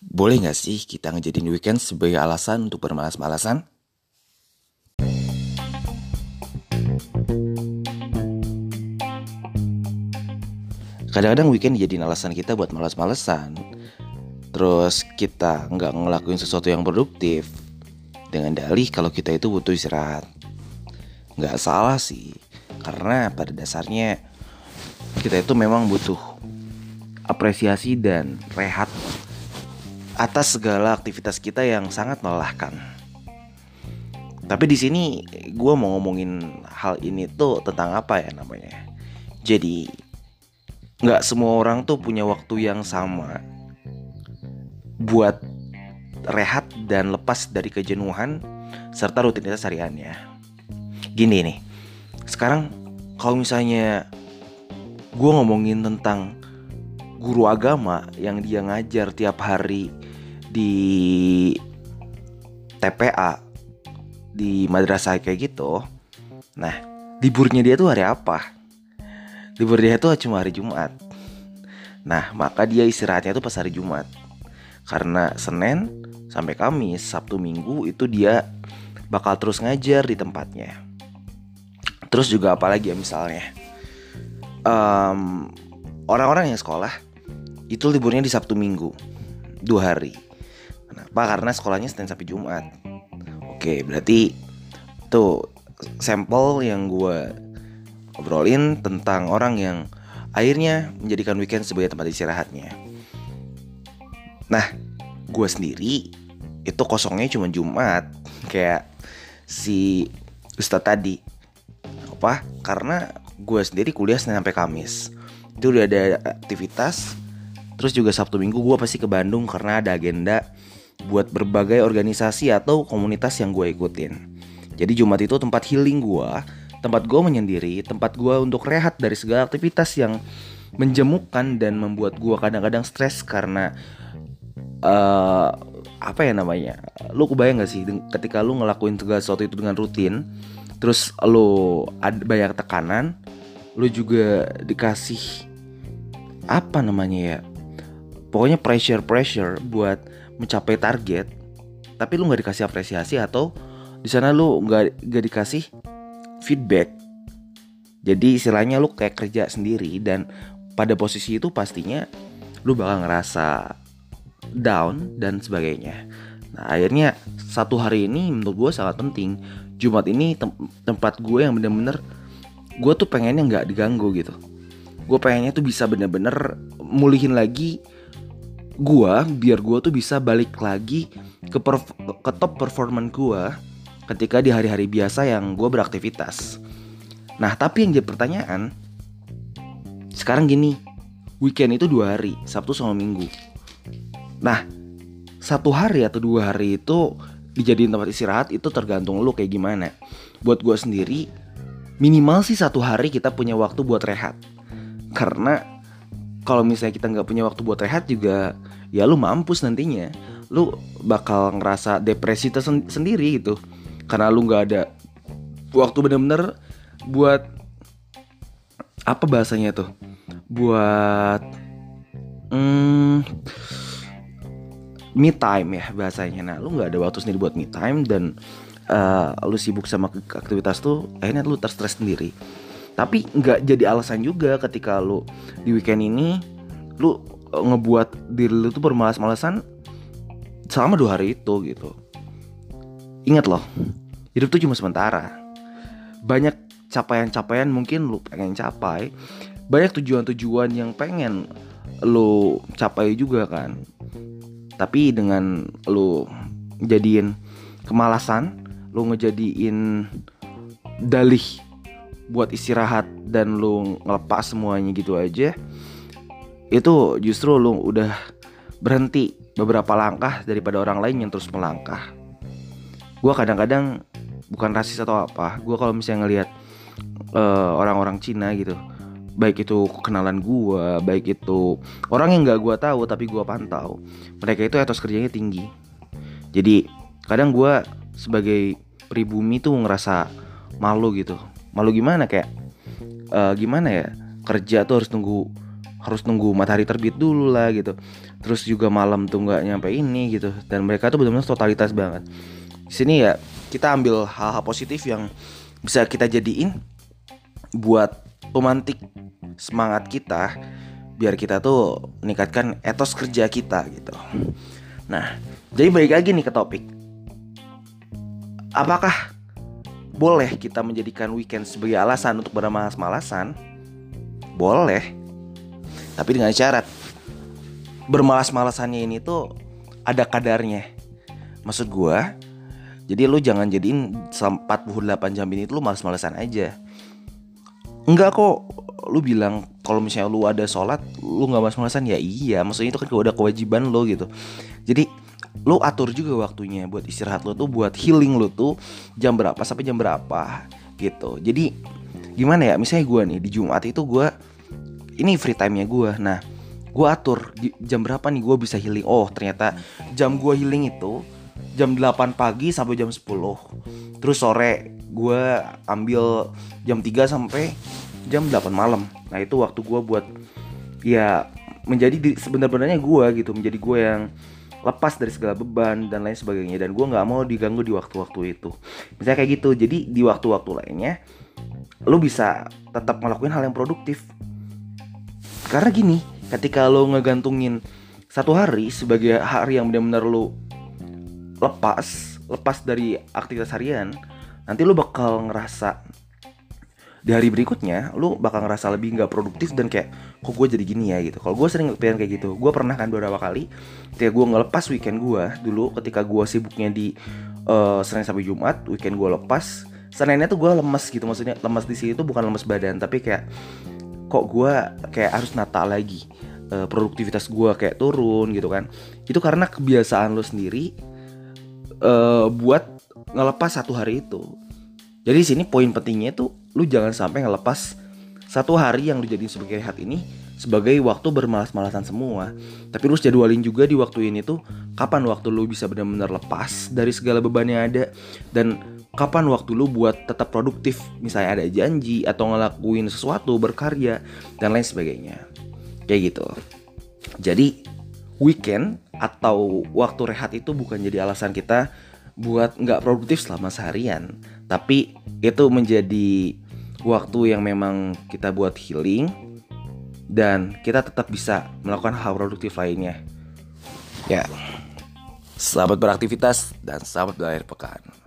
Boleh gak sih kita ngejadiin weekend sebagai alasan untuk bermalas-malasan? Kadang-kadang weekend dijadiin alasan kita buat malas-malesan. Terus kita nggak ngelakuin sesuatu yang produktif. Dengan dalih kalau kita itu butuh istirahat. Nggak salah sih Karena pada dasarnya kita itu memang butuh apresiasi dan rehat atas segala aktivitas kita yang sangat melelahkan. Tapi di sini gue mau ngomongin hal ini tuh tentang apa ya namanya. Jadi nggak semua orang tuh punya waktu yang sama buat rehat dan lepas dari kejenuhan serta rutinitas hariannya. Gini nih, sekarang kalau misalnya gue ngomongin tentang guru agama yang dia ngajar tiap hari di TPA di madrasah kayak gitu. Nah, liburnya dia tuh hari apa? Libur dia tuh cuma hari Jumat. Nah, maka dia istirahatnya tuh pas hari Jumat. Karena Senin sampai Kamis, Sabtu Minggu itu dia bakal terus ngajar di tempatnya. Terus juga apalagi ya misalnya um, orang-orang yang sekolah itu liburnya di Sabtu Minggu dua hari Kenapa? Karena sekolahnya Senin sampai Jumat. Oke, berarti tuh sampel yang gue obrolin tentang orang yang akhirnya menjadikan weekend sebagai tempat istirahatnya. Nah, gue sendiri itu kosongnya cuma Jumat, kayak si Ustadz tadi. Apa? Karena gue sendiri kuliah Senin sampai Kamis. Itu udah ada aktivitas. Terus juga Sabtu Minggu gue pasti ke Bandung karena ada agenda buat berbagai organisasi atau komunitas yang gue ikutin. Jadi Jumat itu tempat healing gue, tempat gue menyendiri, tempat gue untuk rehat dari segala aktivitas yang menjemukkan dan membuat gue kadang-kadang stres karena uh, apa ya namanya? Lu kebayang gak sih ketika lu ngelakuin segala sesuatu itu dengan rutin, terus lu ada banyak tekanan, lu juga dikasih apa namanya ya? Pokoknya pressure pressure buat mencapai target tapi lu nggak dikasih apresiasi atau di sana lu nggak nggak dikasih feedback. Jadi istilahnya lu kayak kerja sendiri dan pada posisi itu pastinya lu bakal ngerasa down dan sebagainya. Nah akhirnya satu hari ini menurut gue sangat penting. Jumat ini tem tempat gue yang bener-bener gue tuh pengennya nggak diganggu gitu. Gue pengennya tuh bisa bener-bener mulihin lagi gua biar gua tuh bisa balik lagi ke ke top performance gua ketika di hari-hari biasa yang gua beraktivitas. Nah tapi yang jadi pertanyaan sekarang gini weekend itu dua hari Sabtu sama Minggu. Nah satu hari atau dua hari itu dijadiin tempat istirahat itu tergantung lu kayak gimana. Buat gua sendiri minimal sih satu hari kita punya waktu buat rehat karena kalau misalnya kita nggak punya waktu buat rehat juga ya lu mampus nantinya. Lu bakal ngerasa depresi tersen sendiri gitu. Karena lu nggak ada waktu bener-bener buat apa bahasanya tuh? Buat hmm, me time ya bahasanya. Nah lu nggak ada waktu sendiri buat me time dan uh, lu sibuk sama aktivitas tuh akhirnya lu terstres sendiri. Tapi nggak jadi alasan juga ketika lu di weekend ini lu ngebuat diri lu tuh bermalas-malasan selama dua hari itu gitu. Ingat loh hidup tuh cuma sementara. Banyak capaian-capaian mungkin lu pengen capai. Banyak tujuan-tujuan yang pengen lu capai juga kan. Tapi dengan lu jadiin kemalasan lu ngejadiin dalih buat istirahat dan lu ngelepas semuanya gitu aja itu justru lu udah berhenti beberapa langkah daripada orang lain yang terus melangkah. Gue kadang-kadang bukan rasis atau apa gue kalau misalnya ngelihat uh, orang-orang Cina gitu baik itu kenalan gue baik itu orang yang nggak gue tahu tapi gue pantau mereka itu etos kerjanya tinggi. Jadi kadang gue sebagai pribumi tuh ngerasa malu gitu. Malu gimana? Kayak uh, gimana ya? Kerja tuh harus tunggu harus nunggu matahari terbit dulu lah gitu. Terus juga malam tuh nggak nyampe ini gitu. Dan mereka tuh benar-benar totalitas banget. Di sini ya kita ambil hal-hal positif yang bisa kita jadiin buat pemantik semangat kita biar kita tuh meningkatkan etos kerja kita gitu. Nah jadi balik lagi nih ke topik. Apakah boleh kita menjadikan weekend sebagai alasan untuk bermalas-malasan? Boleh. Tapi dengan syarat bermalas-malasannya ini tuh ada kadarnya. Maksud gua, jadi lu jangan jadiin 48 jam ini tuh lu malas-malasan aja. Enggak kok, lu bilang kalau misalnya lu ada sholat, lu nggak malas-malasan ya iya. Maksudnya itu kan udah kewajiban lo gitu. Jadi lu atur juga waktunya buat istirahat lu tuh buat healing lu tuh jam berapa sampai jam berapa gitu jadi gimana ya misalnya gue nih di Jumat itu gue ini free time nya gue nah gue atur jam berapa nih gue bisa healing. Oh ternyata jam gue healing itu jam 8 pagi sampai jam 10 terus sore gue ambil jam 3 sampai jam 8 malam. Nah itu waktu gue buat ya menjadi sebenarnya gue gitu menjadi gue yang lepas dari segala beban dan lain sebagainya. Dan gue nggak mau diganggu di waktu-waktu itu. Misalnya kayak gitu. Jadi di waktu-waktu lainnya lo bisa tetap ngelakuin hal yang produktif karena gini ketika lo ngegantungin satu hari sebagai hari yang benar-benar lo lepas lepas dari aktivitas harian nanti lo bakal ngerasa di hari berikutnya lu bakal ngerasa lebih nggak produktif dan kayak kok gue jadi gini ya? gitu. Kalau gue sering kepikiran kayak gitu gue pernah kan beberapa kali ketika gue ngelepas weekend gue dulu ketika gue sibuknya di uh, senin sampai jumat weekend gue lepas. Seninnya tuh gue lemes gitu maksudnya lemes di sini tuh bukan lemes badan tapi kayak kok gue kayak harus nata lagi uh, produktivitas gue kayak turun gitu kan. Itu karena kebiasaan lo sendiri uh, buat ngelepas satu hari itu. Jadi di sini poin pentingnya tuh lu jangan sampai ngelepas satu hari yang lu jadiin sebagai rehat ini sebagai waktu bermalas-malasan semua. Tapi lu jadwalin juga di waktu ini tuh kapan waktu lu bisa benar-benar lepas dari segala beban yang ada? Dan kapan waktu lu buat tetap produktif? Misalnya ada janji atau ngelakuin sesuatu berkarya dan lain sebagainya. Kayak gitu. Jadi weekend atau waktu rehat itu bukan jadi alasan kita buat nggak produktif selama seharian. Tapi itu menjadi waktu yang memang kita buat healing dan kita tetap bisa melakukan hal produktif lainnya. Ya. Selamat beraktivitas dan selamat berakhir pekan